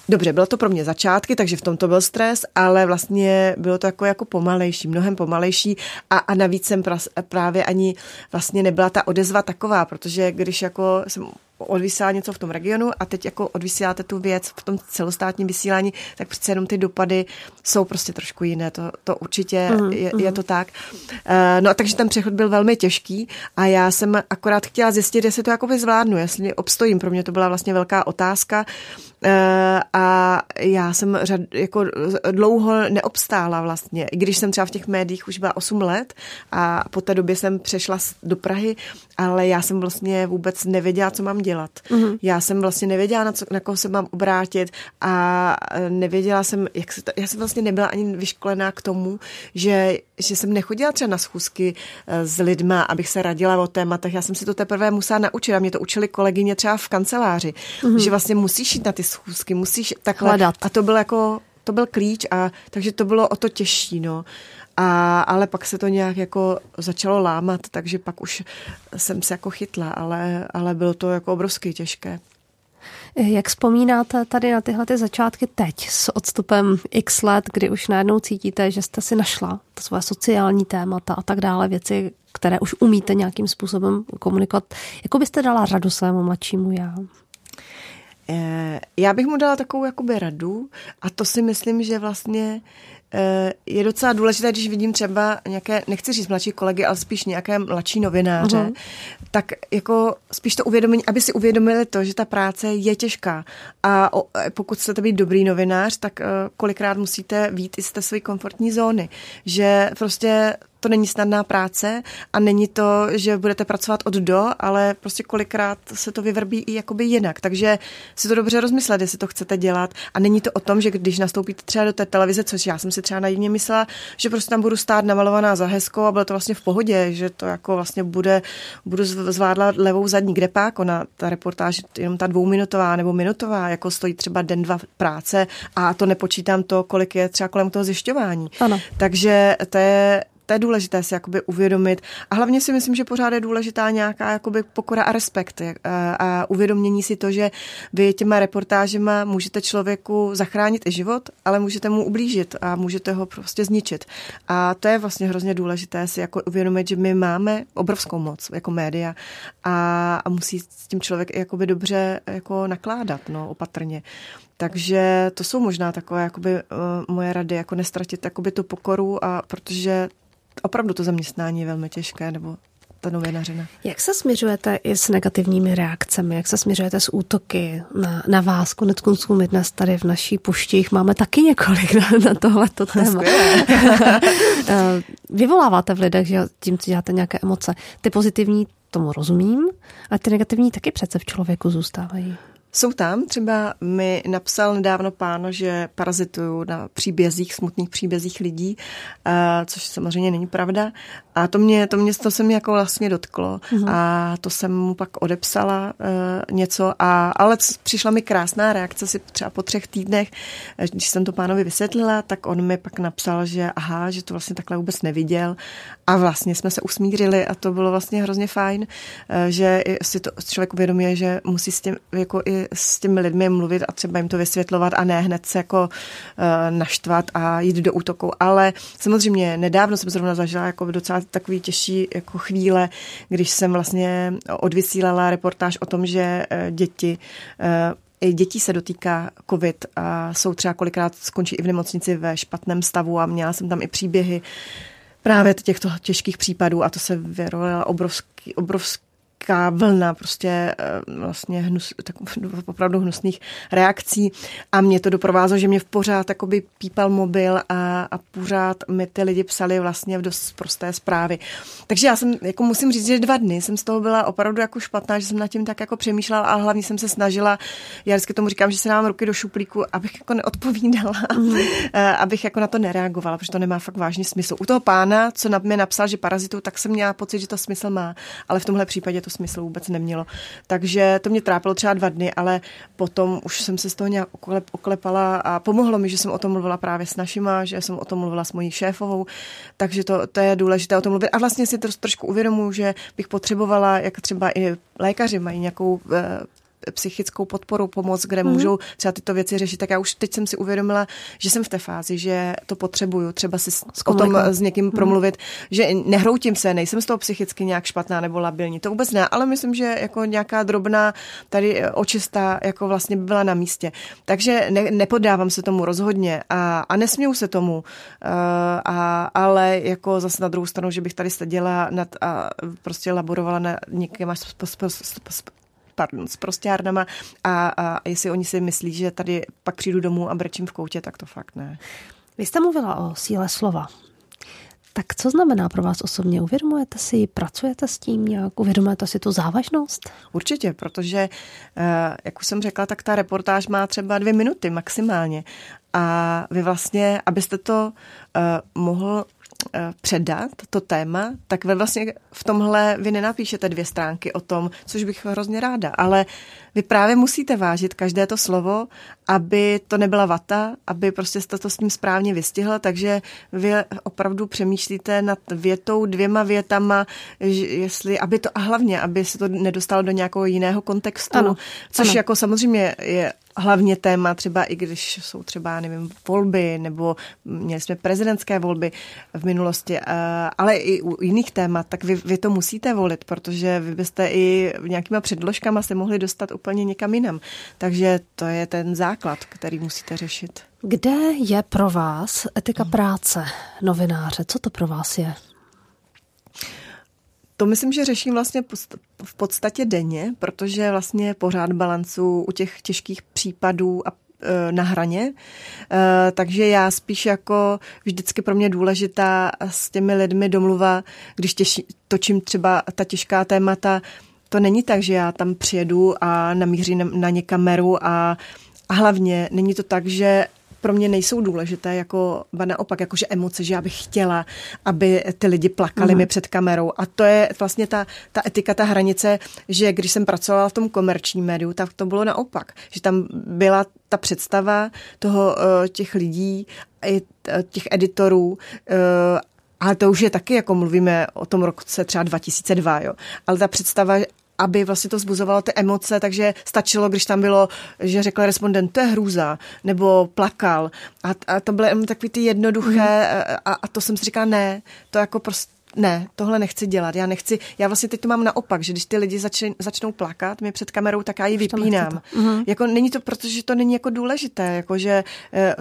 dobře, bylo to pro mě začátky, takže v tom to byl stres, ale vlastně bylo to jako, jako pomalejší, mnohem pomalejší a, a navíc jsem právě ani vlastně nebyla ta odezva taková, protože když jako jsem odvysílá něco v tom regionu a teď jako odvysíláte tu věc v tom celostátním vysílání, tak přece jenom ty dopady jsou prostě trošku jiné. To, to určitě mm, je, je to tak. Uh, no takže ten přechod byl velmi těžký a já jsem akorát chtěla zjistit, jestli to jakoby zvládnu, jestli obstojím. Pro mě to byla vlastně velká otázka. Eh, a já jsem řad, jako dlouho neobstála vlastně, i když jsem třeba v těch médiích už byla 8 let a po té době jsem přešla do Prahy, ale já jsem vlastně vůbec nevěděla, co mám dělat. Mm-hmm. Já jsem vlastně nevěděla, na, co, na koho se mám obrátit a nevěděla jsem, jak se to, já jsem vlastně nebyla ani vyškolená k tomu, že, že jsem nechodila třeba na schůzky eh, s lidma, abych se radila o tématech. Já jsem si to teprve musela naučit a mě to učili kolegyně třeba v kanceláři, mm-hmm. že vlastně musíš jít na ty schůzky, musíš takhle. Hledat. A to byl jako, to byl klíč a takže to bylo o to těžší, no. A, ale pak se to nějak jako začalo lámat, takže pak už jsem se jako chytla, ale, ale bylo to jako obrovsky těžké. Jak vzpomínáte tady na tyhle ty začátky teď s odstupem x let, kdy už najednou cítíte, že jste si našla to svoje sociální témata a tak dále, věci, které už umíte nějakým způsobem komunikovat. Jako byste dala radu svému mladšímu já? Eh, já bych mu dala takovou jakoby radu a to si myslím, že vlastně eh, je docela důležité, když vidím třeba nějaké, nechci říct mladší kolegy, ale spíš nějaké mladší novináře, uh-huh. tak jako spíš to uvědomení, aby si uvědomili to, že ta práce je těžká a pokud chcete být dobrý novinář, tak eh, kolikrát musíte vít i z té své komfortní zóny, že prostě to není snadná práce a není to, že budete pracovat od do, ale prostě kolikrát se to vyvrbí i jakoby jinak. Takže si to dobře rozmyslet, jestli to chcete dělat. A není to o tom, že když nastoupíte třeba do té televize, což já jsem si třeba naivně myslela, že prostě tam budu stát namalovaná za hezkou a bylo to vlastně v pohodě, že to jako vlastně bude, budu zvládla levou zadní, kde pak ona, ta reportáž, jenom ta dvouminutová nebo minutová, jako stojí třeba den, dva práce a to nepočítám to, kolik je třeba kolem toho zjišťování. Ano. Takže to je, to je důležité si jakoby uvědomit. A hlavně si myslím, že pořád je důležitá nějaká jakoby pokora a respekt a, a uvědomění si to, že vy těma reportážema můžete člověku zachránit i život, ale můžete mu ublížit a můžete ho prostě zničit. A to je vlastně hrozně důležité si jako uvědomit, že my máme obrovskou moc jako média a, a musí s tím člověk jakoby dobře jako nakládat, no, opatrně. Takže to jsou možná takové jakoby, uh, moje rady, jako nestratit jakoby tu pokoru, a protože opravdu to zaměstnání je velmi těžké, nebo ta novinařina. Jak se směřujete i s negativními reakcemi? Jak se směřujete s útoky na, na vás? Konec konců my dnes tady v naší pušti jich máme taky několik na, na tohleto téma. Eh, vyvoláváte v lidech, že tím děláte nějaké emoce. Ty pozitivní tomu rozumím, a ty negativní taky přece v člověku zůstávají. Jsou tam, třeba mi napsal nedávno páno, že parazituju na příbězích, smutných příbězích lidí, což samozřejmě není pravda. A to mě, to mě, to se mi jako vlastně dotklo. Mm-hmm. A to jsem mu pak odepsala uh, něco, a, ale přišla mi krásná reakce si třeba po třech týdnech, když jsem to pánovi vysvětlila, tak on mi pak napsal, že aha, že to vlastně takhle vůbec neviděl. A vlastně jsme se usmířili a to bylo vlastně hrozně fajn, uh, že si to člověk uvědomuje, že musí s tím jako i s těmi lidmi mluvit a třeba jim to vysvětlovat a ne hned se jako uh, naštvat a jít do útoku. Ale samozřejmě nedávno jsem zrovna zažila jako docela takový těžší jako chvíle, když jsem vlastně odvysílala reportáž o tom, že uh, děti uh, i dětí se dotýká covid a jsou třeba kolikrát skončí i v nemocnici ve špatném stavu a měla jsem tam i příběhy právě těchto těžkých případů a to se vyrojila obrovský, obrovský velká vlna prostě eh, vlastně hnus, tak, opravdu hnusných reakcí a mě to doprovázelo, že mě v pořád jakoby pípal mobil a, a pořád mi ty lidi psali vlastně v dost prosté zprávy. Takže já jsem, jako musím říct, že dva dny jsem z toho byla opravdu jako špatná, že jsem nad tím tak jako přemýšlela a hlavně jsem se snažila, já vždycky tomu říkám, že se nám ruky do šuplíku, abych jako neodpovídala, mm. abych jako na to nereagovala, protože to nemá fakt vážný smysl. U toho pána, co na mě napsal, že parazitu, tak jsem měla pocit, že to smysl má, ale v tomhle případě to smysl vůbec nemělo. Takže to mě trápilo třeba dva dny, ale potom už jsem se z toho nějak oklep, oklepala a pomohlo mi, že jsem o tom mluvila právě s našima, že jsem o tom mluvila s mojí šéfovou, takže to, to je důležité o tom mluvit. A vlastně si to trošku uvědomuji, že bych potřebovala, jak třeba i lékaři mají nějakou eh, psychickou podporu, pomoc, kde mm-hmm. můžou třeba tyto věci řešit. Tak já už teď jsem si uvědomila, že jsem v té fázi, že to potřebuju, třeba si o tom s někým mm-hmm. promluvit, že nehroutím se, nejsem z toho psychicky nějak špatná nebo labilní, to vůbec ne, ale myslím, že jako nějaká drobná tady očista jako vlastně by byla na místě. Takže ne, nepodávám se tomu rozhodně a, a nesměju se tomu, uh, a, ale jako zase na druhou stranu, že bych tady seděla nad, a prostě laborovala na někým pardon, s prostěrnama a, a jestli oni si myslí, že tady pak přijdu domů a brečím v koutě, tak to fakt ne. Vy jste mluvila o síle slova. Tak co znamená pro vás osobně? Uvědomujete si, pracujete s tím nějak, uvědomujete si tu závažnost? Určitě, protože, eh, jak už jsem řekla, tak ta reportáž má třeba dvě minuty maximálně. A vy vlastně, abyste to uh, mohl Eh, předat to téma, tak vy vlastně v tomhle vy nenapíšete dvě stránky o tom, což bych hrozně ráda, ale vy právě musíte vážit každé to slovo, aby to nebyla vata, aby prostě jste to s ním správně vystihla, takže vy opravdu přemýšlíte nad větou, dvěma větama, jestli, aby to, a hlavně, aby se to nedostalo do nějakého jiného kontextu, ano, což ano. jako samozřejmě je hlavně téma, třeba i když jsou třeba, nevím, volby, nebo měli jsme prezidentské volby v minulosti, eh, ale i u jiných témat, tak vy, vy to musíte volit, protože vy byste i nějakýma předložkama se mohli dostat úplně někam jinam. Takže to je ten základ, který musíte řešit. Kde je pro vás etika práce novináře? Co to pro vás je? To myslím, že řeším vlastně v podstatě denně, protože vlastně pořád balancu u těch těžkých případů a e, na hraně. E, takže já spíš jako vždycky pro mě důležitá s těmi lidmi domluva, když těši, točím třeba ta těžká témata, to není tak, že já tam přijedu a namířím na ně kameru a, a hlavně není to tak, že pro mě nejsou důležité, jako ba naopak, jakože emoce, že já bych chtěla, aby ty lidi plakali mm. mi před kamerou. A to je vlastně ta, ta etika, ta hranice, že když jsem pracovala v tom komerčním médiu, tak to bylo naopak. Že tam byla ta představa toho eh, těch lidí, i těch editorů, eh, ale to už je taky, jako mluvíme o tom roce třeba 2002, jo. Ale ta představa, aby vlastně to zbuzovalo ty emoce, takže stačilo, když tam bylo, že řekl respondent, to je hrůza, nebo plakal. A, a to byly takový ty jednoduché a, a to jsem si říkala, ne, to jako prostě ne, tohle nechci dělat. Já nechci, já vlastně teď to mám naopak, že když ty lidi začne, začnou plakat mě před kamerou, tak já ji vypínám. Uh-huh. Jako není to, protože to není jako důležité, jako že eh,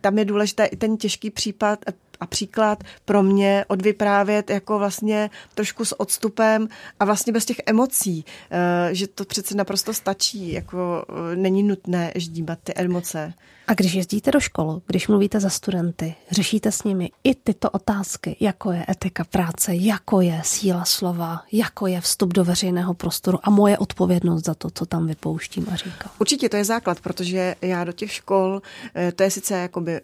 tam je důležité i ten těžký případ, a příklad pro mě odvyprávět jako vlastně trošku s odstupem a vlastně bez těch emocí, eh, že to přece naprosto stačí, jako eh, není nutné ždímat ty emoce. A když jezdíte do škol, když mluvíte za studenty, řešíte s nimi i tyto otázky, jako je etika práce, jako je síla slova, jako je vstup do veřejného prostoru a moje odpovědnost za to, co tam vypouštím a říkám. Určitě to je základ, protože já do těch škol, eh, to je sice jakoby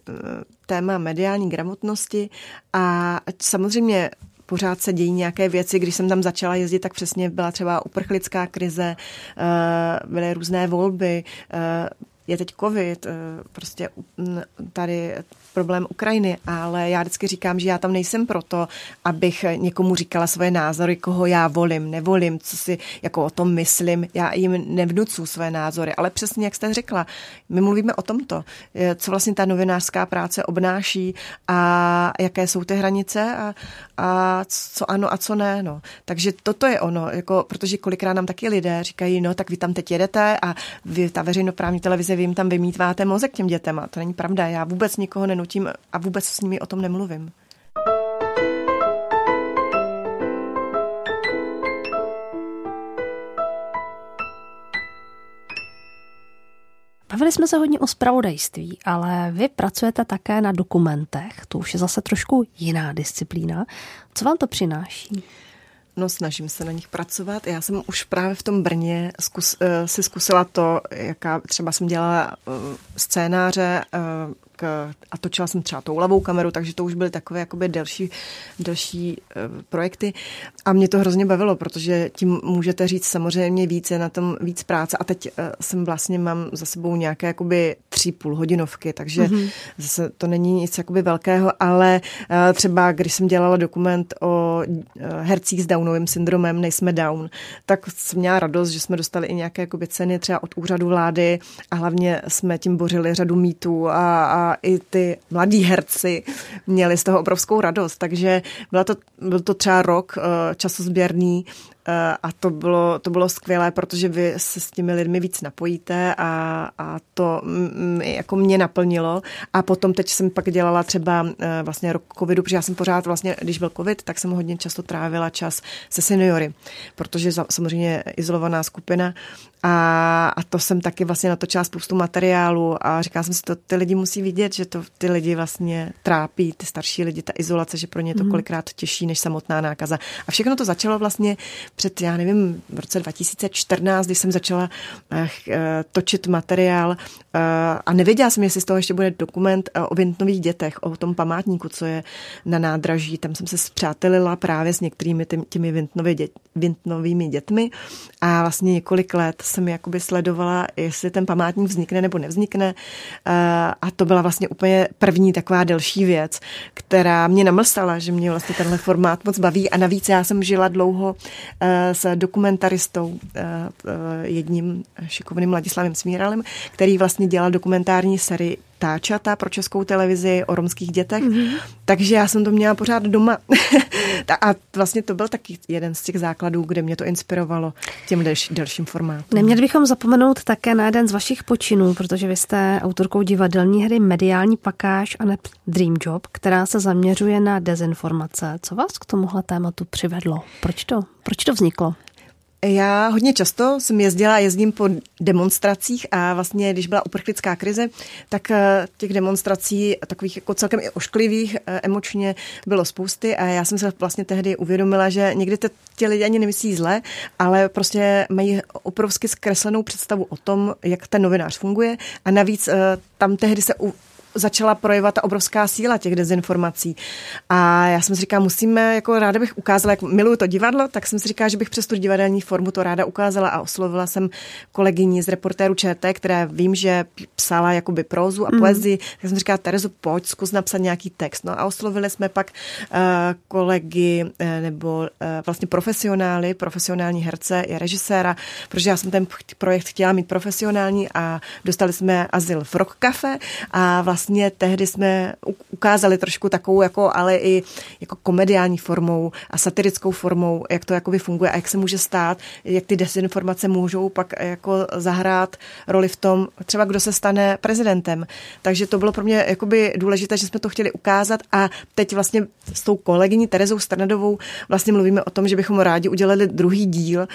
téma mediální gramotnosti a samozřejmě pořád se dějí nějaké věci. Když jsem tam začala jezdit, tak přesně byla třeba uprchlická krize, eh, byly různé volby, eh, je teď covid, eh, prostě tady problém Ukrajiny, ale já vždycky říkám, že já tam nejsem proto, abych někomu říkala svoje názory, koho já volím, nevolím, co si jako o tom myslím, já jim nevnucu své názory, ale přesně jak jste řekla, my mluvíme o tomto, co vlastně ta novinářská práce obnáší a jaké jsou ty hranice a, a co ano a co ne. No. Takže toto je ono, jako, protože kolikrát nám taky lidé říkají, no tak vy tam teď jedete a vy, ta veřejnoprávní televize, vy jim tam vymítváte mozek těm dětem a to není pravda. Já vůbec nikoho nenutím a vůbec s nimi o tom nemluvím. Bavili jsme se hodně o spravodajství, ale vy pracujete také na dokumentech. To už je zase trošku jiná disciplína. Co vám to přináší? No, snažím se na nich pracovat. Já jsem už právě v tom Brně zkus, uh, si zkusila to, jaká třeba jsem dělala uh, scénáře uh, a točila jsem třeba tou lavou kameru, takže to už byly takové jakoby delší, delší projekty. A mě to hrozně bavilo, protože tím můžete říct samozřejmě více na tom víc práce. A teď jsem vlastně, mám za sebou nějaké jakoby tři půl hodinovky, takže mm-hmm. zase to není nic jakoby velkého, ale třeba když jsem dělala dokument o hercích s Downovým syndromem, nejsme Down, tak jsem měla radost, že jsme dostali i nějaké jakoby, ceny třeba od úřadu vlády a hlavně jsme tím bořili řadu mýtů a, a i ty mladí herci měli z toho obrovskou radost. Takže byla to, byl to třeba rok eh, časozběrný a to bylo, to bylo skvělé, protože vy se s těmi lidmi víc napojíte a, a to m, jako mě naplnilo. A potom teď jsem pak dělala třeba eh, vlastně rok covidu, protože já jsem pořád vlastně, když byl covid, tak jsem hodně často trávila čas se seniory, protože samozřejmě izolovaná skupina a, a to jsem taky vlastně natočila spoustu materiálu a říkala jsem si, to ty lidi musí vidět, že to ty lidi vlastně trápí, ty starší lidi, ta izolace, že pro ně je to mhm. kolikrát těžší než samotná nákaza. A všechno to začalo vlastně před, já nevím, v roce 2014, když jsem začala uh, točit materiál uh, a nevěděla jsem, jestli z toho ještě bude dokument o vintnových dětech, o tom památníku, co je na nádraží. Tam jsem se zpřátelila právě s některými těmi vintnovými, dět, vintnovými dětmi a vlastně několik let jsem jakoby sledovala, jestli ten památník vznikne nebo nevznikne. A to byla vlastně úplně první taková delší věc, která mě namlstala, že mě vlastně tenhle formát moc baví. A navíc já jsem žila dlouho s dokumentaristou, jedním šikovným Ladislavem Smíralem, který vlastně dělal dokumentární sérii táčata pro českou televizi o romských dětech, mm-hmm. takže já jsem to měla pořád doma. a vlastně to byl taky jeden z těch základů, kde mě to inspirovalo těm delší, delším formátům. Neměli bychom zapomenout také na jeden z vašich počinů, protože vy jste autorkou divadelní hry Mediální pakáž a Dream Job, která se zaměřuje na dezinformace. Co vás k tomuhle tématu přivedlo? Proč to, proč to vzniklo? Já hodně často jsem jezdila, jezdím po demonstracích a vlastně, když byla uprchlická krize, tak eh, těch demonstrací takových jako celkem i ošklivých eh, emočně bylo spousty a já jsem se vlastně tehdy uvědomila, že někdy ti lidi ani nemyslí zle, ale prostě mají obrovsky zkreslenou představu o tom, jak ten novinář funguje a navíc eh, tam tehdy se začala projevovat ta obrovská síla těch dezinformací. A já jsem si říkala, musíme, jako ráda bych ukázala, jak miluju to divadlo, tak jsem si říkala, že bych přes tu divadelní formu to ráda ukázala a oslovila jsem kolegyni z reportéru ČT, která vím, že psala jakoby prózu a mm. poezii, tak jsem říkala, Terezu, pojď, zkus napsat nějaký text. No a oslovili jsme pak uh, kolegy uh, nebo uh, vlastně profesionály, profesionální herce i režiséra, protože já jsem ten projekt chtěla mít profesionální a dostali jsme azyl v Rock Cafe a vlastně vlastně tehdy jsme ukázali trošku takovou, jako, ale i jako komediální formou a satirickou formou, jak to jakoby funguje a jak se může stát, jak ty desinformace můžou pak jako zahrát roli v tom, třeba kdo se stane prezidentem. Takže to bylo pro mě jakoby důležité, že jsme to chtěli ukázat a teď vlastně s tou kolegyní Terezou Strnadovou vlastně mluvíme o tom, že bychom rádi udělali druhý díl uh,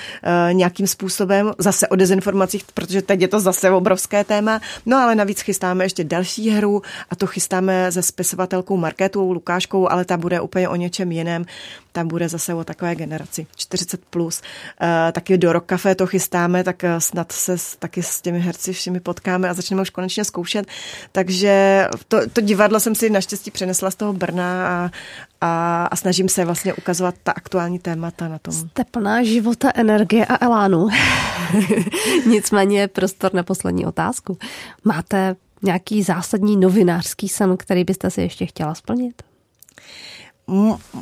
nějakým způsobem, zase o dezinformacích, protože teď je to zase obrovské téma, no ale navíc chystáme ještě další hru, a to chystáme se spisovatelkou Markétou Lukáškou, ale ta bude úplně o něčem jiném. Tam bude zase o takové generaci 40+. Plus. E, taky do Rock Café to chystáme, tak eh, snad se taky s těmi herci všemi potkáme a začneme už konečně zkoušet. Takže to, to divadlo jsem si naštěstí přenesla z toho Brna a, a, a snažím se vlastně ukazovat ta aktuální témata na tom. Jste plná života, energie a elánu. Nicméně prostor na poslední otázku. Máte nějaký zásadní novinářský sen, který byste si ještě chtěla splnit?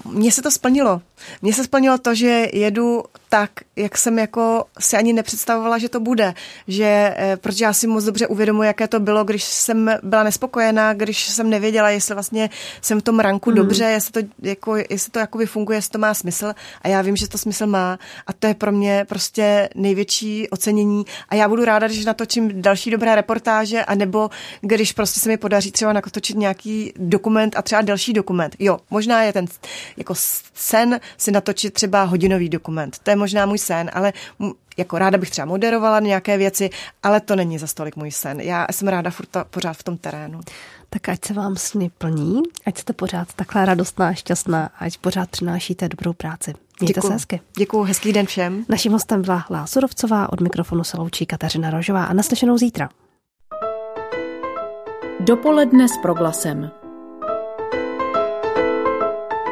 Mně se to splnilo. Mně se splnilo to, že jedu tak, jak jsem jako si ani nepředstavovala, že to bude. Že, eh, protože já si moc dobře uvědomuji, jaké to bylo, když jsem byla nespokojená, když jsem nevěděla, jestli vlastně jsem v tom ranku mm. dobře, jestli to, jako, jestli to jakoby funguje, jestli to má smysl. A já vím, že to smysl má. A to je pro mě prostě největší ocenění. A já budu ráda, když natočím další dobré reportáže, anebo když prostě se mi podaří třeba natočit nějaký dokument a třeba další dokument. Jo, možná je ten jako sen si natočit třeba hodinový dokument. To je možná můj sen, ale jako ráda bych třeba moderovala nějaké věci, ale to není za stolik můj sen. Já jsem ráda furt to, pořád v tom terénu. Tak ať se vám sny plní, ať jste pořád takhle radostná a šťastná, ať pořád přinášíte dobrou práci. Mějte Děkuju. se hezky. Děkuji, hezký den všem. Naším hostem byla Lásurovcová, od mikrofonu se loučí Kateřina Rožová a naslyšenou zítra. Dopoledne s proglasem.